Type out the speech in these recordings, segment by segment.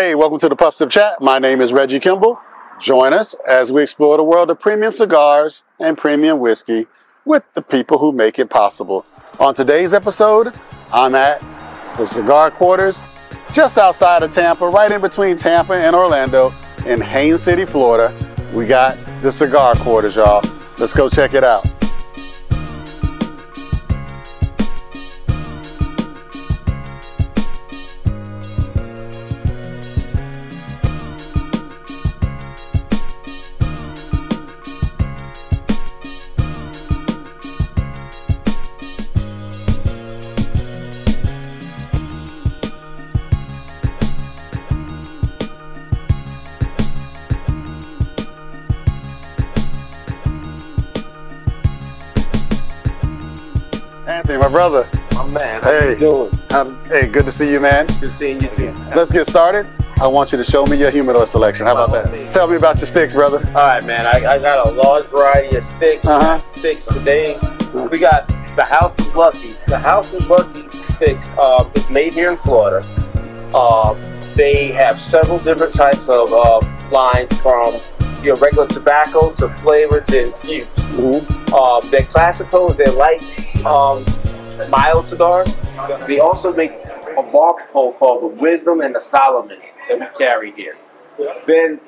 Hey, welcome to the Puff Sip Chat. My name is Reggie Kimball. Join us as we explore the world of premium cigars and premium whiskey with the people who make it possible. On today's episode, I'm at the Cigar Quarters just outside of Tampa, right in between Tampa and Orlando in Haines City, Florida. We got the Cigar Quarters, y'all. Let's go check it out. Anthony, my brother. My man, how Hey. you doing? Um, hey, good to see you, man. Good seeing you too. Let's get started. I want you to show me your humidor selection. How about that? Tell me about your sticks, brother. All right, man. I, I got a large variety of sticks. Uh-huh. Sticks for days. We got the House of Lucky. The House of Lucky sticks um, is made here in Florida. Um, they have several different types of uh, lines from your regular tobacco to flavor to infused. Mhm. Um, they're classical. They're light, um, mild cigars. They also make a bar pole called the Wisdom and the Solomon that we carry here. Then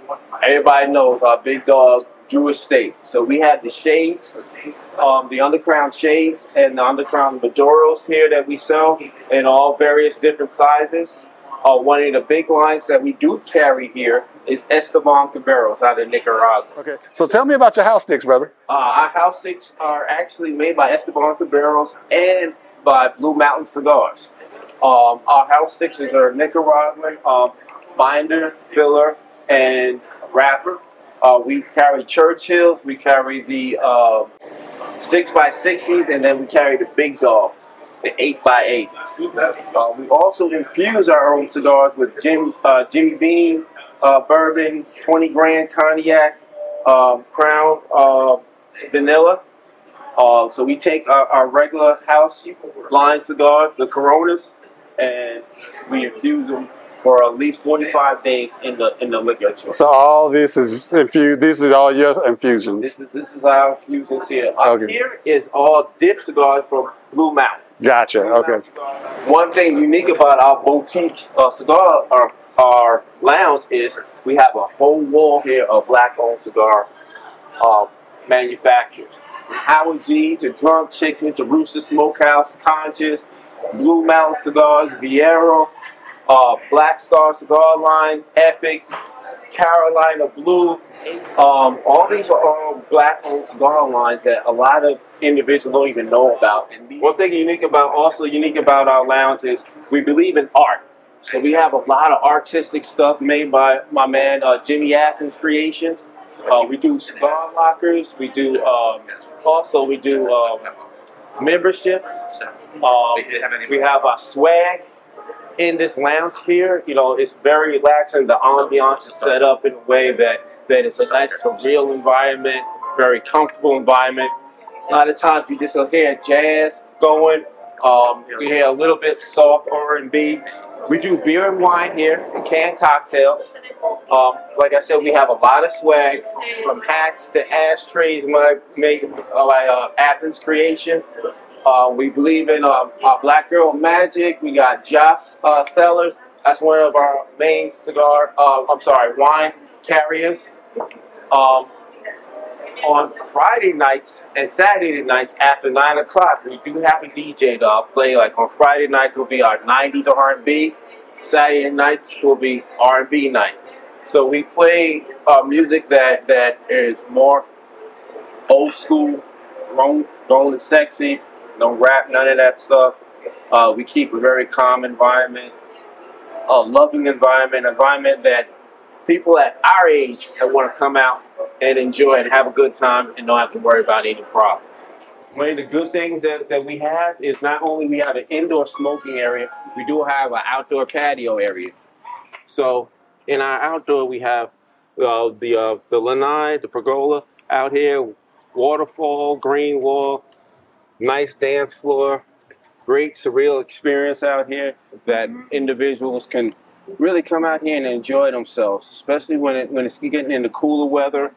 everybody knows our big dog Drew Estate. So we have the shades, um, the Undercrown shades, and the Undercrown Maduros here that we sell in all various different sizes. Uh, one of the big lines that we do carry here is Esteban Carreras out of Nicaragua. Okay. So tell me about your house sticks, brother. Uh, our house sticks are actually made by Esteban Carreras and by Blue Mountain Cigars. Um, our house sticks are Nicaraguan um, binder, filler, and wrapper. Uh, we carry Churchills, we carry the uh, 6x60s, and then we carry the big dog, the 8x8. Uh, we also infuse our own cigars with Jim, uh, Jimmy Bean, uh, bourbon, 20 grand cognac, um, Crown uh, vanilla. Uh, so we take our, our regular house line cigars, the Coronas, and we infuse them for at least 45 days in the in the liquor. So all this is infused. This is all your infusions. This is this is our infusions here. Up Okay. here is all dip cigars from Blue Mountain. Gotcha. Okay. One thing unique about our boutique uh, cigar, our, our lounge, is we have a whole wall here of black-owned cigar um, manufacturers. Howard G to Drunk Chicken to Rooster Smokehouse, Conscious, Blue Mountain Cigars, Viero, uh, Black Star Cigar Line, Epic, Carolina Blue. Um, all these are all black-owned cigar lines that a lot of individuals don't even know about. One thing unique about, also unique about our lounge is we believe in art. So we have a lot of artistic stuff made by my man uh, Jimmy Athens Creations. Uh, we do cigar lockers. We do um, also we do um, memberships. Um, we have our swag in this lounge here. You know, it's very relaxing. The ambiance is set up in a way that that it's a nice, surreal environment, very comfortable environment. A lot of times we just hear jazz going. Um, we hear a little bit soft R&B. We do beer and wine here, and canned cocktails. Um, like I said, we have a lot of swag, from hats to ashtrays, my made uh, by uh, Athens Creation. Uh, we believe in um, our Black Girl Magic. We got Joss uh, Sellers. That's one of our main cigar. Uh, I'm sorry, wine carriers. Um, on Friday nights and Saturday nights after nine o'clock, we do have a DJ uh, play. Like on Friday nights will be our '90s R&B. Saturday nights will be R&B night. So we play uh, music that that is more old school, grown, grown and sexy. No rap, none of that stuff. Uh, we keep a very calm environment, a loving environment, environment that people at our age that want to come out and enjoy and have a good time and don't have to worry about any problems. One of the good things that, that we have is not only we have an indoor smoking area, we do have an outdoor patio area. So in our outdoor, we have uh, the uh, the lanai, the pergola out here, waterfall, green wall, nice dance floor, great surreal experience out here that individuals can really come out here and enjoy themselves, especially when it, when it's getting into cooler weather.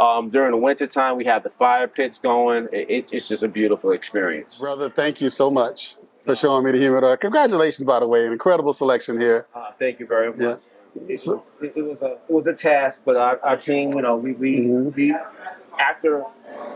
Um, during the wintertime, we have the fire pits going. It, it- it's just a beautiful experience. Brother, thank you so much for showing me the humidor. Congratulations, by the way, an incredible selection here. Uh, thank you very much. Yeah. It, was, it, it was a it was a task, but our, our team, you know, we we, Mhm. we after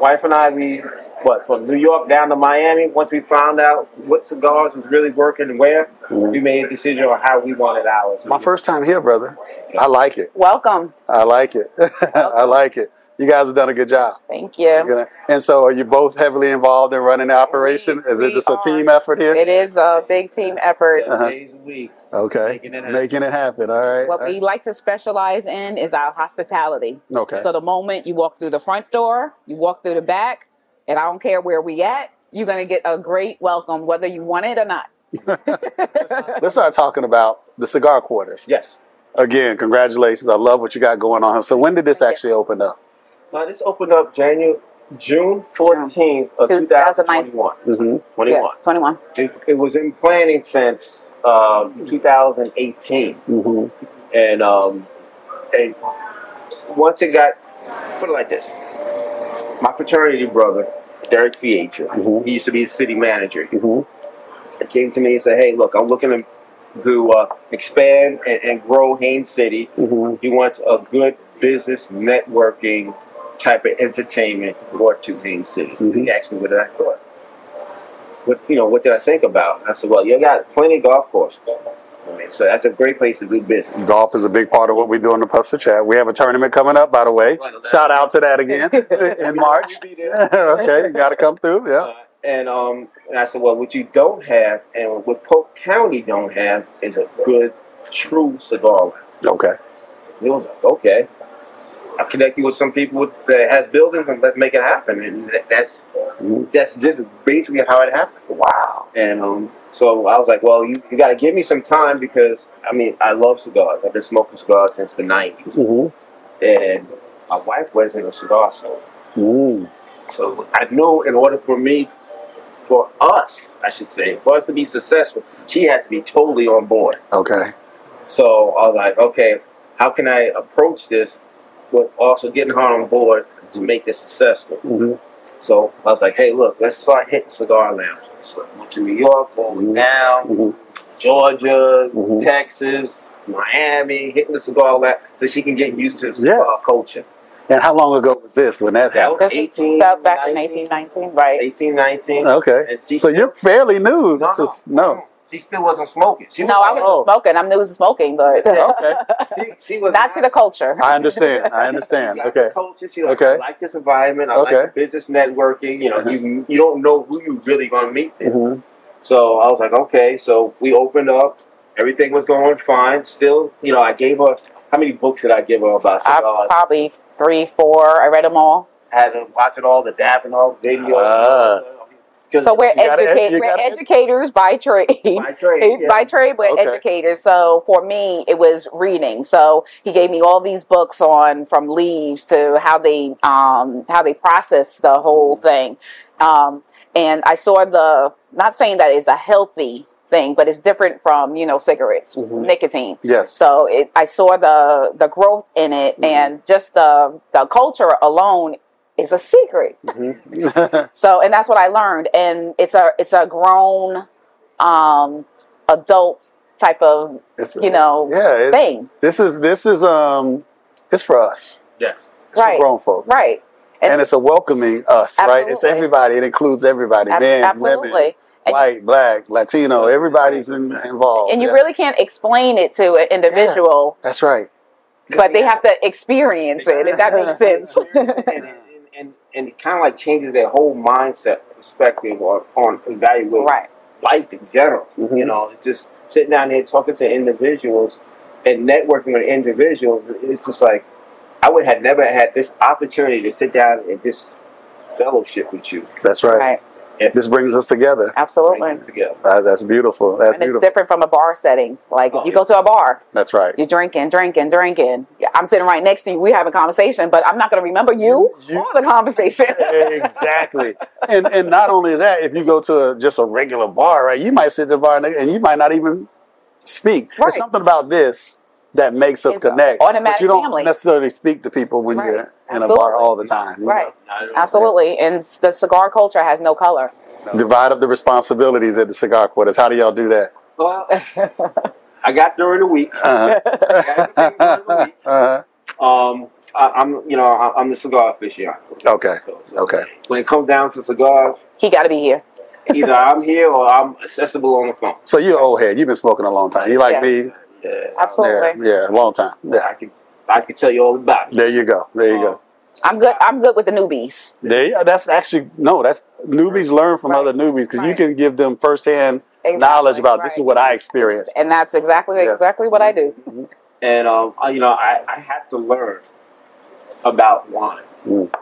wife and I, we what from New York down to Miami. Once we found out what cigars was really working and where, Mhm. we made a decision on how we wanted ours. My first time here, brother. I like it. Welcome. I like it. I like it. You guys have done a good job. Thank you. And so, are you both heavily involved in running the operation? Is it We just a are. team effort here? It is a big team effort. seven Uh-huh. days a week. Okay, Making it happen. making it happen. All right. What we like to specialize in is our hospitality. Okay. So the moment you walk through the front door, you walk through the back, and I don't care where we at, you're gonna get a great welcome, whether you want it or not. Let's start talking about the cigar quarters. Yes. Again, congratulations. I love what you got going on. So, when did this actually open up? Uh, this opened up January June fourteenth of two 2019. thousand twenty-one. Mm-hmm. Twenty-one. Yes, 21. It, it was in planning since um, 2018. Mm-hmm. And um, and once it got put it like this, my fraternity brother Derek Fiatra, Mhm. he used to be city manager. Mm-hmm. He came to me and said, "Hey, look, I'm looking to, to uh, expand and, and grow Haines City. Mm-hmm. He wants a good business networking type of entertainment brought to Haines City." Mhm. He asked me what did I thought. What you know? What did I think about? I said, "Well, you got plenty of golf courses." I mean, so that's a great place to do business. Golf is a big part of what we do in the Puff Sip Chat. We have a tournament coming up, by the way. Shout out to that again in March. okay, you got to come through. Yeah. Uh, and um, and I said, well, what you don't have, and what Polk County don't have, is a good, true cigar. Okay. He was like, okay. I connect you with some people with, that has buildings, and let's make it happen. And that's that's just basically how it happened. Wow. And um, so I was like, well, you, you got to give me some time because I mean, I love cigars. I've been smoking cigars since the '90s, Mm-hmm. and my wife wasn't a cigar smoker. Mm. So I knew in order for me, for us, I should say, for us to be successful, she has to be totally on board. Okay. So I was like, okay, how can I approach this with also getting her on board to make this successful? Mm-hmm. So I was like, hey, look, let's start hitting cigar lounges. So I went to New York, going Mhm. down, Mm-hmm. Georgia, Mhm. Texas, Miami, hitting the cigar lounge so she can get used to the cigar Yes. culture. And how long ago was this when that That happened? was 18, about back in 19, 1819, right? 18, 19. Okay. And she So you're fairly new. No, to- no, no. She still wasn't smoking. She No, I was, Oh. wasn't smoking. I'm new to smoking, but Okay. she, she was not to the culture. I understand. I understand. She Okay. Culture. She like, Okay. I like this environment. I Okay. like the business networking. You know, Uh-huh. you you don't know who you really gonna meet there. Mm-hmm. So I was like, okay. So we opened up. Everything was going fine. Still, you know, I gave her how many books did I give her about I probably three, four. I read them all. had her watching all the Davenport videos. Ah. So we're educate. we're educators by trade. by trade, yeah. by trade, we're Okay. educators. So for me, it was reading. So he gave me all these books on from leaves to how they um, how they process the whole thing. Um, and I saw the not saying that it's a healthy thing, but it's different from you know cigarettes, Mhm. nicotine. Yes. So it, I saw the the growth in it, Mhm. and just the the culture alone is a secret. Mhm. So, and that's what I learned. And it's a it's a grown, um, adult type of It's- you know yeah. It's, thing, this is this is um, it's for us. Yes. It's Right. for grown folks. right? And, it's a welcoming us, right? It's everybody. It includes everybody, ab- men, absolutely. women, And- white, black, Latino. Everybody's in, involved. And you Yeah. really can't explain it to an individual, That's right. but they have to experience it. If that makes sense. And, and, and, and it kind of like changes their whole mindset perspective on, on evaluating right. life in general. Mhm. You know, it's just sitting down here talking to individuals and networking with individuals. It's just like I would have never had this opportunity to sit down and just fellowship with you. That's right. Right. This brings us together. Absolutely. us together. Uh, that's beautiful. That's and it's different from a bar setting. Like Oh, you yeah. go to a bar, That's right. you're drinking, drinking, drinking. I'm sitting right next to you. We have a conversation, but I'm not going to remember you, You- or the conversation. exactly. And and not only is that, if you go to a, just a regular bar, right, you might sit at the bar and, and you might not even speak. Right. There's something about this that makes us It's connect. automatic but you don't family. necessarily speak to people when Right. you're in a bar all the time. Right. I Absolutely. And the cigar culture has no color. know. Divide up the responsibilities at the cigar quarters. How do y'all do that? Well, I got during the week. Uh-huh. uh-huh. Um, I, I'm, you know, I, I'm the cigar aficionado. Okay. So, so Okay. When it comes down to cigars, He got to be here. either I'm here or I'm accessible on the phone. So you're old head. You've been smoking a long time. You like Yes. me? Yeah, Absolutely. Yeah, yeah, long time. I Yeah. can, I can tell you all about it. There you go. There you go. I'm good. I'm good with the newbies. There, that's actually no. That's newbies learn from Right. other newbies because you can give them firsthand Exactly, knowledge about this is what I experienced. And that's exactly Yeah. exactly what I do. And um, I, you know, I, I had to learn about wine, Mm.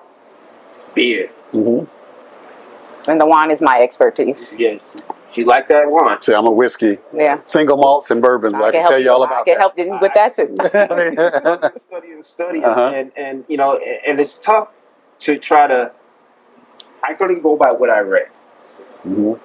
beer. Mm-hmm. And the wine is my expertise. Yes, she like that one. See, I'm a whiskey, Yeah. single malts and bourbons. I, can help tell you all about I can help you with that too. that. study and study, Uh-huh. and and you know, and, and it's tough to try to. I can only go by what I read. Mhm.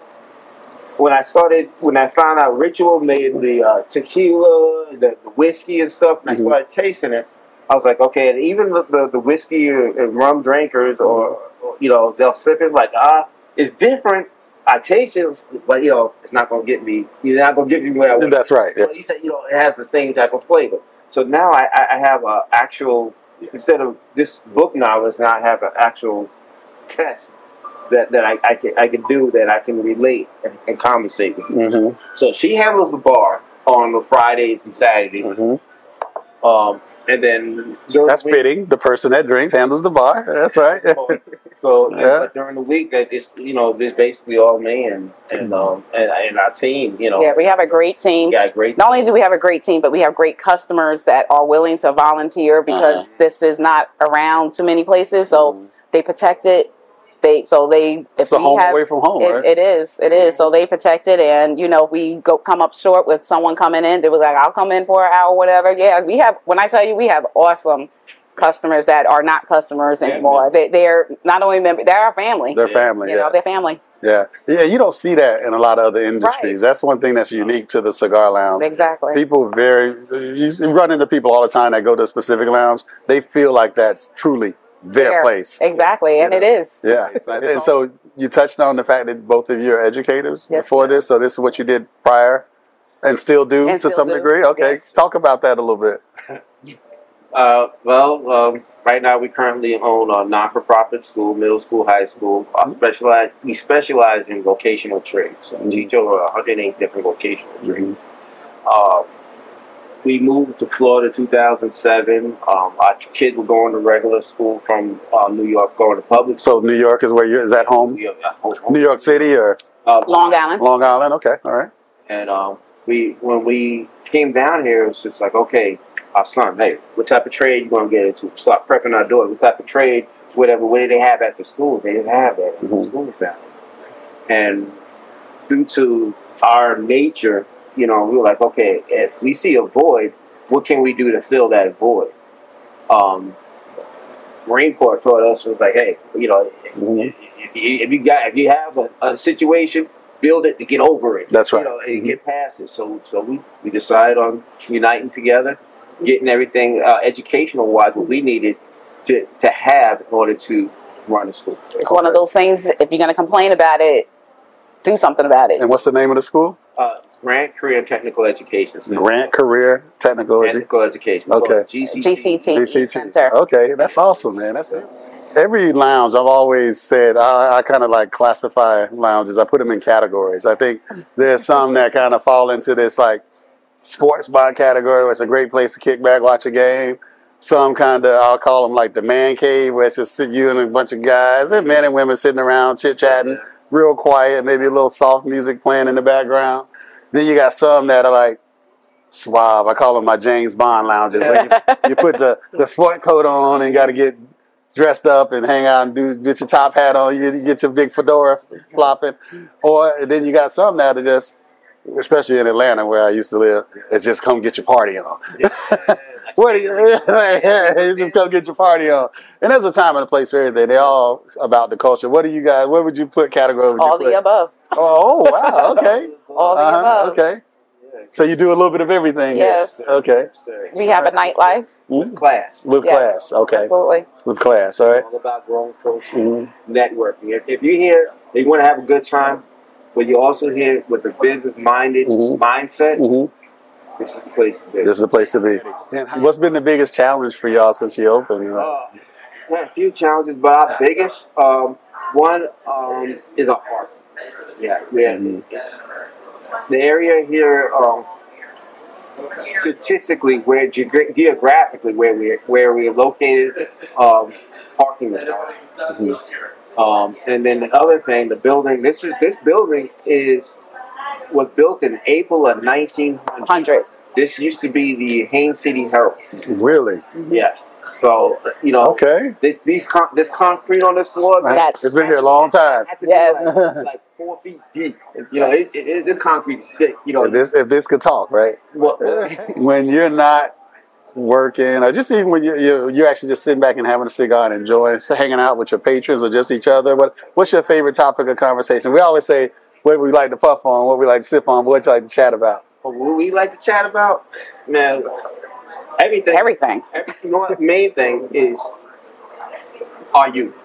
When I started, when I found out Ritual made the uh, tequila, the, the whiskey and stuff, and Mhm. I started tasting it, I was like, okay, and even the, the, the whiskey and rum drinkers, or, or you know, they'll sip it like, ah, it's different. I taste it, but you know, it's not gonna get me. You're not gonna give me what I want. That's right. Yeah. Well, you said you know it has the same type of flavor. So now I, I have a actual instead of this book knowledge, now I have an actual test that, that I, I can I can do that I can relate and, and conversate with. hmm So she handles the bar on the Fridays and Saturdays, hmm um, and then during That's the week- fitting. The person that drinks handles the bar. That's right. So Yeah. but during the week, that it's you know it's basically all me and and um and, and our team. You know, Yeah, we have a great team. we got a great. Not only do we have a great team, but we have great customers that are willing to volunteer because this is not around too many places. So Mhm. they protect it. They so they if It's a we home have away from home, it, right? it is it is mm-hmm. so they protect it and you know we go come up short with someone coming in they was like I'll come in for an hour whatever yeah we have when I tell you we have awesome customers that are not customers Yeah, anymore they they're not only member they're our family Their family. you know they're family Yeah, yeah. You don't see that in a lot of other industries. That's one thing that's unique to the cigar lounge. exactly People very you run into people all the time that go to a specific lounge. They feel like that's truly their There. place. exactly and You know. is Yeah, and so you touched on the fact that both of you are educators Yes, before ma'am. this. So this is what you did prior, and still do And to still some do, degree. Okay, yes. talk about that a little bit. Uh, well, um, right now we currently own a non-for-profit school, middle school, high school. Uh, specialize, we specialize in vocational trades. So we teach over 108 different vocational trades. Uh, we moved to Florida 2007. Um, our kids were going to regular school from uh, New York, going to public School. So New York is where you is that home? school. Yeah, home- New York City or uh, Long Island Long Island? Okay, all right. And um, we, when we came down here, it was just like, okay, our son, hey, what type of trade you gonna get into? Start prepping our door. What type of trade, whatever, what did they have at the school? They didn't have that at the Mhm. school now. And due to our nature, you know, we were like, okay, if we see a void, what can we do to fill that void? Um, Marine Corps taught us was like, hey, you know, Mhm. if, you, if you got if you have a, a situation, build it to get over it. That's right. You know, and get past it. So so we we decided on uniting together, getting everything uh, educational wise what we needed to to have in order to run the school. it's one of those things if you're going to complain about it do something about it And what's the name of the school? Uh, Grant Career and Technical Education Center. Grant Career Technical Edu- Technical Education. Okay. GCT. GCT GCT. Center Okay, that's awesome, man. That's every lounge. I've always said I, I kind of like classify lounges. I put them in categories. I think there's some that kind of fall into this like sports bar category, where it's a great place to kick back, watch a game. Some kind of I'll call them like the man cave, where it's just you and a bunch of guys and men and women sitting around chit chatting, real quiet, maybe a little soft music playing in the background. Then you got some that are like suave. I call them my James Bond lounges. where you, you put the, the sport coat on and got to get dressed up and hang out and do get your top hat on. You, get your big fedora flopping, or then you got some that are just, especially in Atlanta where I used to live, it's just come get your party on. What do you, you just come get your party on. And there's a time and a place for everything. They're all about the culture. What do you guys? What would you put category? Would you all put? the above Oh, wow. Okay. all the Uh-huh, above Okay. So you do a little bit of everything. here. Yes. Okay. We have a nightlife. Mhm. class. With Yeah. class. Okay. Absolutely. With class. All right. All about grown folks Mhm. networking. If, if you're here, you want to have a good time, but you're also here with a business-minded Mhm. mindset. Mhm. This is the place to be. This is the place to be. And what's been the biggest challenge for y'all since you opened? Uh, yeah, a few challenges, but our biggest um, one um, is a park. Yeah, yeah. Mhm. The area here, um, statistically, where geogra- geographically where we where we are located, um, parking is hard. Mhm. Um, and then the other thing, the building. This is this building is was built in April of 1900. Hundreds. This used to be the Haines City Herald. Really? Mm-hmm. Yes. So you know, Okay. this these con- this concrete on this floor, that's it's been here a long time. Yes. like, like four feet deep. You know, it, it, it, the concrete thick. You know, If this if this could talk, right? what, when you're not working, or just even when you you you're actually just sitting back and having a cigar and enjoying hanging out with your patrons or just each other. What what's your favorite topic of conversation? We always say what we like to puff on, what we like to sip on, what you like to chat about. what we like to chat about, man, everything. Everything. Every, you know what? The main thing is our youth.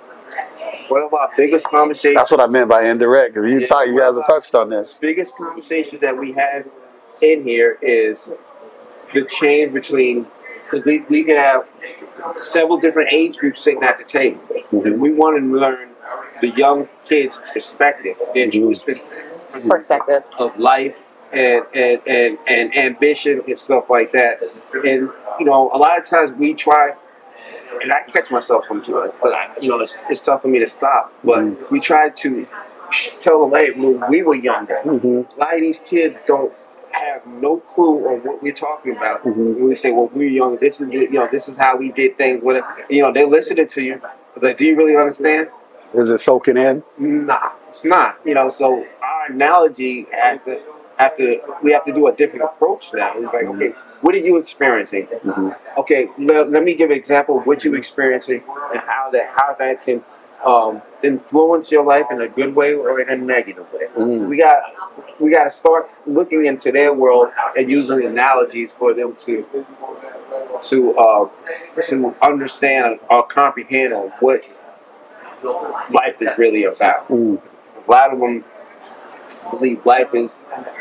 One of our biggest conversations. That's what I meant by indirect, because you Yeah. talk, you guys have touched on this. biggest conversations that we have in here is the change between because we, we have several different age groups sitting at the table Mhm. and we want to learn the young kids perspective their true Mhm. perspective Perspective. of life and, and, and, and ambition and stuff like that and you know a lot of times we try and I catch myself from doing it, but I, you know it's, it's tough for me to stop but Mhm. we try to tell them hey when we were younger hmm a lot of these kids don't have no clue on what we're talking about. Mhm. When we say, "Well, we're young. This is you know, this is how we did things." Whatever. You know, they're listening to you, but do you really understand? Is it soaking in? Nah, it's not. You know, so our analogy have to have to we have to do a different approach now. It's like, okay, what are you experiencing? Mhm. Okay, let, let me give an example of what you're experiencing and how that how that can um, influence your life in a good way or in a negative way. Mm. So we got we got to start looking into their world and using analogies for them to to uh, to understand or comprehend on what life is really about. Mm. A lot of them believe life is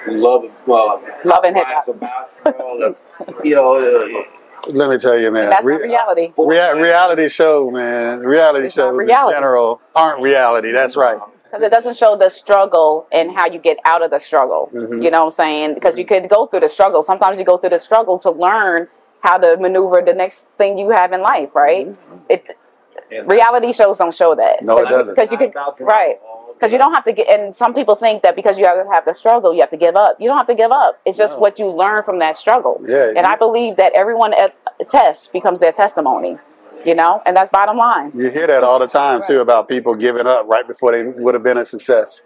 love, well, Love and hip hop. about you know. Uh, Let me tell you, man. That's re- not reality. rea- reality show, man. Reality It's shows reality. in general aren't reality. That's right. Because it doesn't show the struggle and how you get out of the struggle. Mhm. You know what I'm saying? Because you could go through the struggle. Sometimes you go through the struggle to learn how to maneuver the next thing you have in life, right? It reality shows don't show that. No, it doesn't. Because you could right. Because you don't have to get, and some people think that because you have to have the struggle, you have to give up. You don't have to give up. It's just No. what you learn from that struggle. Yeah. And I believe that everyone at test becomes their testimony, you know, and that's bottom line. You hear that all the time too about people giving up right before they would have been a success.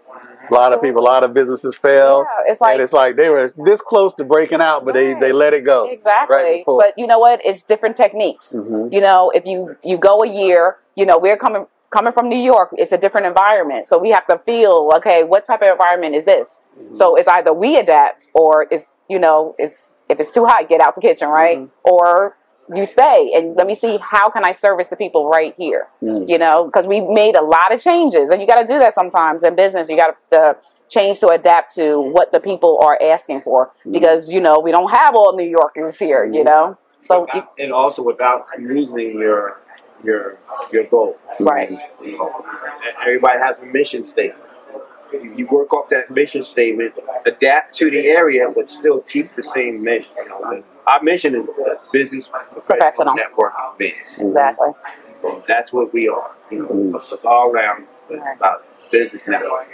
A lot of people, a lot of businesses fail, Yeah, it's like and it's like they were this close to breaking out, but they they let it go. exactly. right but you know what? It's different techniques. Mhm. You know, if you you go a year, you know, we're coming coming from New York. It's a different environment, so we have to feel okay. What type of environment is this? Mm-hmm. So it's either we adapt, or it's you know, it's if it's too hot, get out the kitchen, right? Mhm. Or you stay and let me see how can I service the people right here. Mm. You know, because we made a lot of changes, and you got to do that sometimes in business. You got to change to adapt to what the people are asking for, Mhm. because you know we don't have all New Yorkers here. You Mhm. know, so you, and also without losing your your your goal. right. You know, everybody has a mission statement. If you work off that mission statement, adapt to the area, but still keep the same mission. You know, our mission is business professional Professional. networking event. Exactly. So that's what we are. You know, Mhm. it's a cigar round it's about business networking.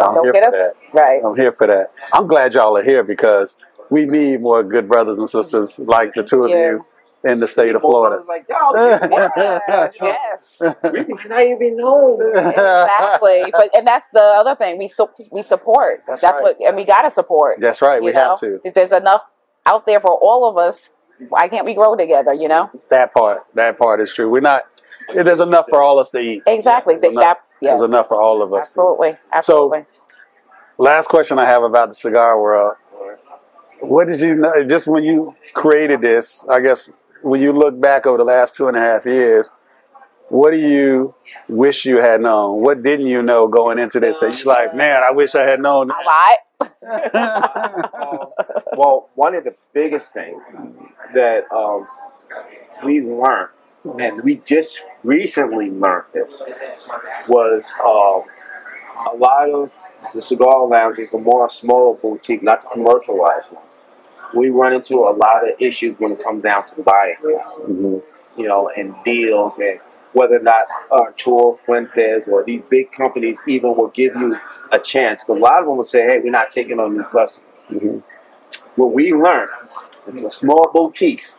I'm Don't here get for us that. right. I'm here for that. I'm glad y'all are here because we need more good brothers and sisters like the two of Yeah. you in the state of Florida. Like, y'all, Yes, yes. we might not even know. exactly. But and that's the other thing we su- we support. That's That's, right. what and we gotta support. That's right. We know? have to. If there's enough out there for all of us, why can't we grow together? You know. That part. That part is true. We're not. There's enough for all us to eat. Exactly. There's enough, That- yes. there's enough for all of us. Absolutely. Absolutely. So, Last question I have about the cigar world. What did you know? Just when you created this, I guess when you look back over the last two and a half years, what do you wish you had known? What didn't you know going into this? That you're like, man, I wish I had known. A lot. Um, well, one of the biggest things that um, we learned, and we just recently learned this, was um, a lot of the cigar lounges, the more small boutique, not the commercialized ones. We run into a lot of issues when it comes down to buying, Mhm. you know, and deals, and whether or not Arturo Fuentes or these big companies even will give you a chance. But a lot of them will say, "Hey, we're not taking on new customers." Mhm. What we learned in the small boutiques,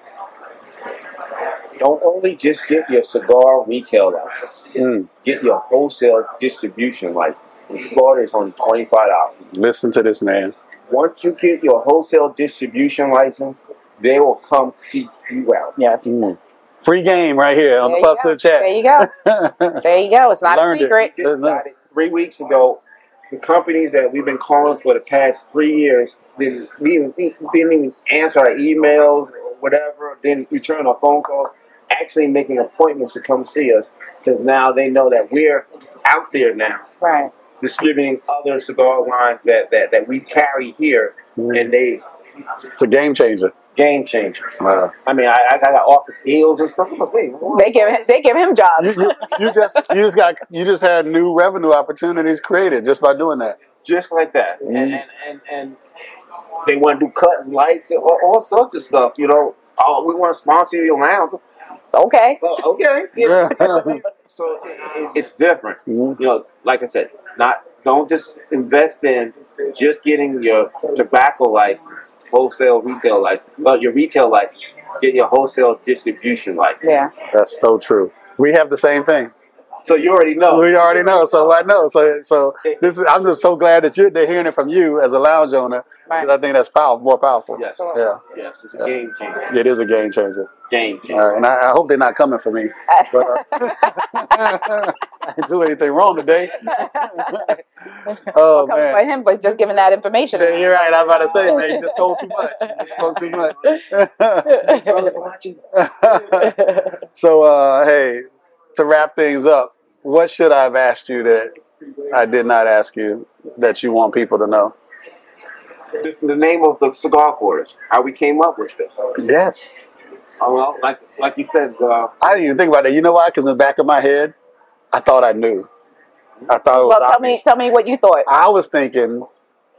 don't only just get your cigar retail license, Mm. get your wholesale distribution license. In Florida, it's only twenty-five dollars. Listen to this man. Once you get your wholesale distribution license, they will come seek you out. Yes. Mm. Free game right here on There the you Puff go. Chat. There you go. There you go. It's not Learned a it. secret. Just got it three weeks ago. The companies that we've been calling for the past three years didn't even didn't even answer our emails or whatever. Didn't return our phone calls. Actually, making appointments to come see us because now they know that we're out there now Right. distributing other cigar lines that that, that we carry here, mm-hmm. and they It's a game changer. Game changer. Wow. I mean, I, I got offer deals and stuff. Like, wait. They give him, they give him jobs. you, you just you just got you just had new revenue opportunities created just by doing that. just like that. Mhm. And, and and and they want to do cutting lights and all, all sorts of stuff. You know, oh, we want to sponsor your lounge. Okay. Oh, okay. Yeah. so it, it- it's different. Mhm. You know, like I said, not don't just invest in just getting your tobacco license, wholesale retail license, well, your retail license. Get your wholesale distribution license. Yeah. That's so true. We have the same thing. So you already know. We already know, so I know. So, so this is. I'm just so glad that you're they're hearing it from you as a lounge owner. 'cause Right. I think that's powerful, more powerful. Yes. Yeah, Yes, it's a game changer. it is a game changer, Game changer. uh, and I, I hope they're not coming for me. But, uh, I didn't do anything wrong today. Oh Coming for man, him, but just giving that information. Yeah, you're right. I'm about to say, man, you just told too much. You just spoke too much. Brothers watching. so, uh, hey, to wrap things up, what should I have asked you that I did not ask you that you want people to know? This is the name of the cigar quarters. How we came up with this. Yes. Oh, well, like like you said, uh, I didn't even think about that. You know why? Because in the back of my head, I thought I knew. I thought it was well, tell me, tell me what you thought. I was thinking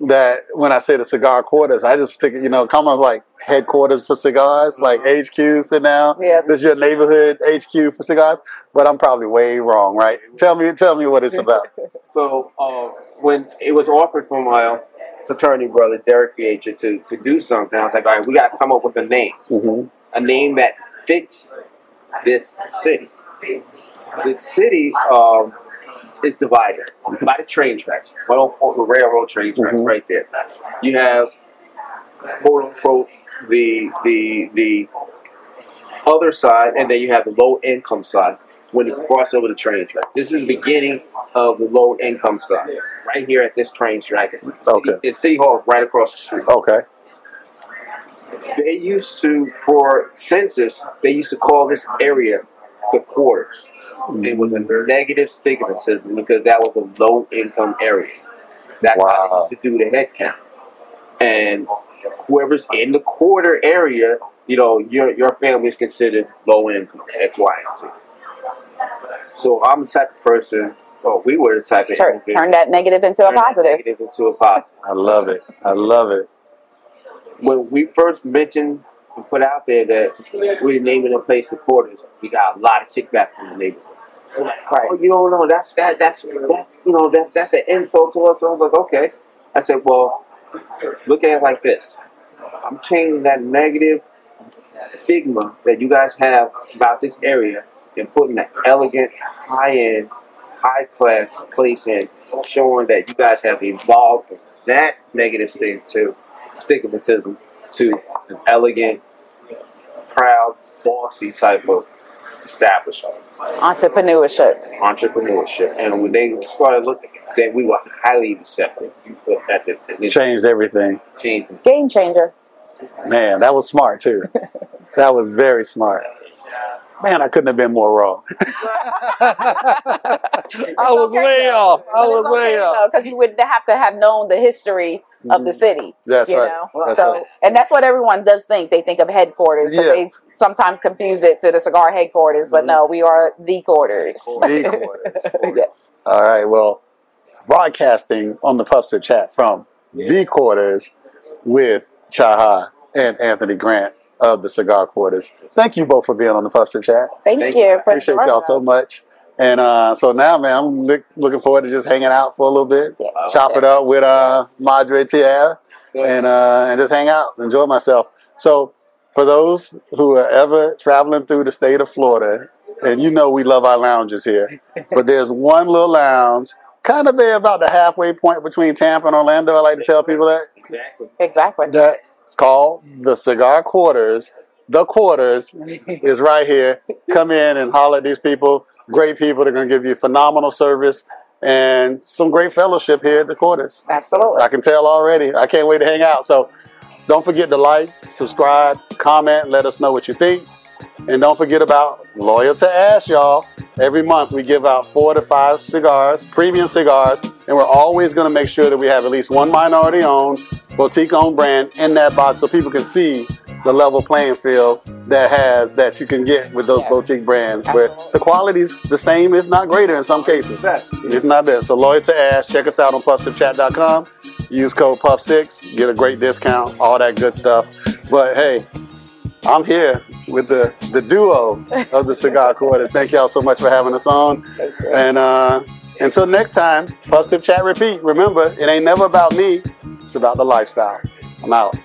that when I say the cigar quarters, I just think, you know, come on like headquarters for cigars, like HQ sit down. Yeah. This is your neighborhood HQ for cigars. But I'm probably way wrong, right? Tell me tell me what it's about. so uh, when it was offered from my fraternity brother Derek Beacher to to do something, I was like, all right, we got to come up with a name, hmm a name that fits this city. The city um, is divided by the train tracks, on the railroad train tracks, Mhm. right there. You have quote unquote the the the other side, and then you have the low income side when you cross over the train track. This is the beginning of the low income side, right here at this train track. Okay. It's City Hall right across the street. Okay. They used to, for census, they used to call this area the quarters. It was a negative stigmatism because that was a low income area. That's how they used to do the head count. And whoever's in the quarter area, you know, your your family is considered low income, X, Y, and Z. So I'm the type of person, well, we were the type of Turn, individual- turn that negative into a turn that positive. negative into a positive. I love it. I love it. when we first mentioned and put out there that we're naming the place the quarters, we got a lot of kickback from the neighborhood. Like, oh, you don't know, that's that, that's that, you know, that that's an insult to us. So I was like, okay. I said, well, look at it like this. I'm changing that negative stigma that you guys have about this area and putting an elegant, high end, high class place in, showing that you guys have evolved from that negative stigma to stigmatism to an elegant, proud, bossy type of establishment, Entrepreneurship. entrepreneurship. And when they started looking, then we were highly receptive at the, the Changed everything. change. Game changer. Man, that was smart too. that was very smart. Man, I couldn't have been more wrong. I was way off. I was way off. because you would have to have known the history of the city. That's you right. know, That's so right. and that's what everyone does think. They think of headquarters because Yes. they sometimes confuse it to the cigar headquarters, but Mhm. no, we are the quarters. The quarters. yes. All right. Well, broadcasting on the Puff Sip Chat from the quarters with Cheuhai and Anthony Grant of the Cigar Quarters. Thank you both for being on the Puff Sip Chat. Thank, Thank you. you. Appreciate y'all joining so much. And uh, so now, man, I'm look, looking forward to just hanging out for a little bit, Yeah. chop it up with uh, Yes. Madre Tierra, and uh, and just hang out, enjoy myself. So, for those who are ever traveling through the state of Florida, and you know we love our lounges here, but there's one little lounge, kind of there about the halfway point between Tampa and Orlando. I like to tell people that exactly. Exactly. that's called the Cigar Quarters. The Quarters is right here. Come in and holler at these people. Great people. They're going to give you phenomenal service and some great fellowship here at the Quarters. Absolutely. I can tell already. I can't wait to hang out. So don't forget to like, subscribe, comment, let us know what you think. And don't forget about Loyal to Ash, y'all. Every month we give out four to five cigars, premium cigars, and we're always going to make sure that we have at least one minority owned, boutique owned brand in that box so people can see the level playing field that has that you can get with those Yes. boutique brands where Absolutely. the quality's the same, if not greater in some cases. Exactly. It's not bad. So loyal to Ash. Check us out on puffsipchat.com. Use code PUFF6. Get a great discount. All that good stuff. But hey, I'm here with the, the duo of the Cigar Quarters. Thank y'all so much for having us on. And uh, until next time, Puff Sip Chat Repeat. Remember, it ain't never about me. It's about the lifestyle. I'm out.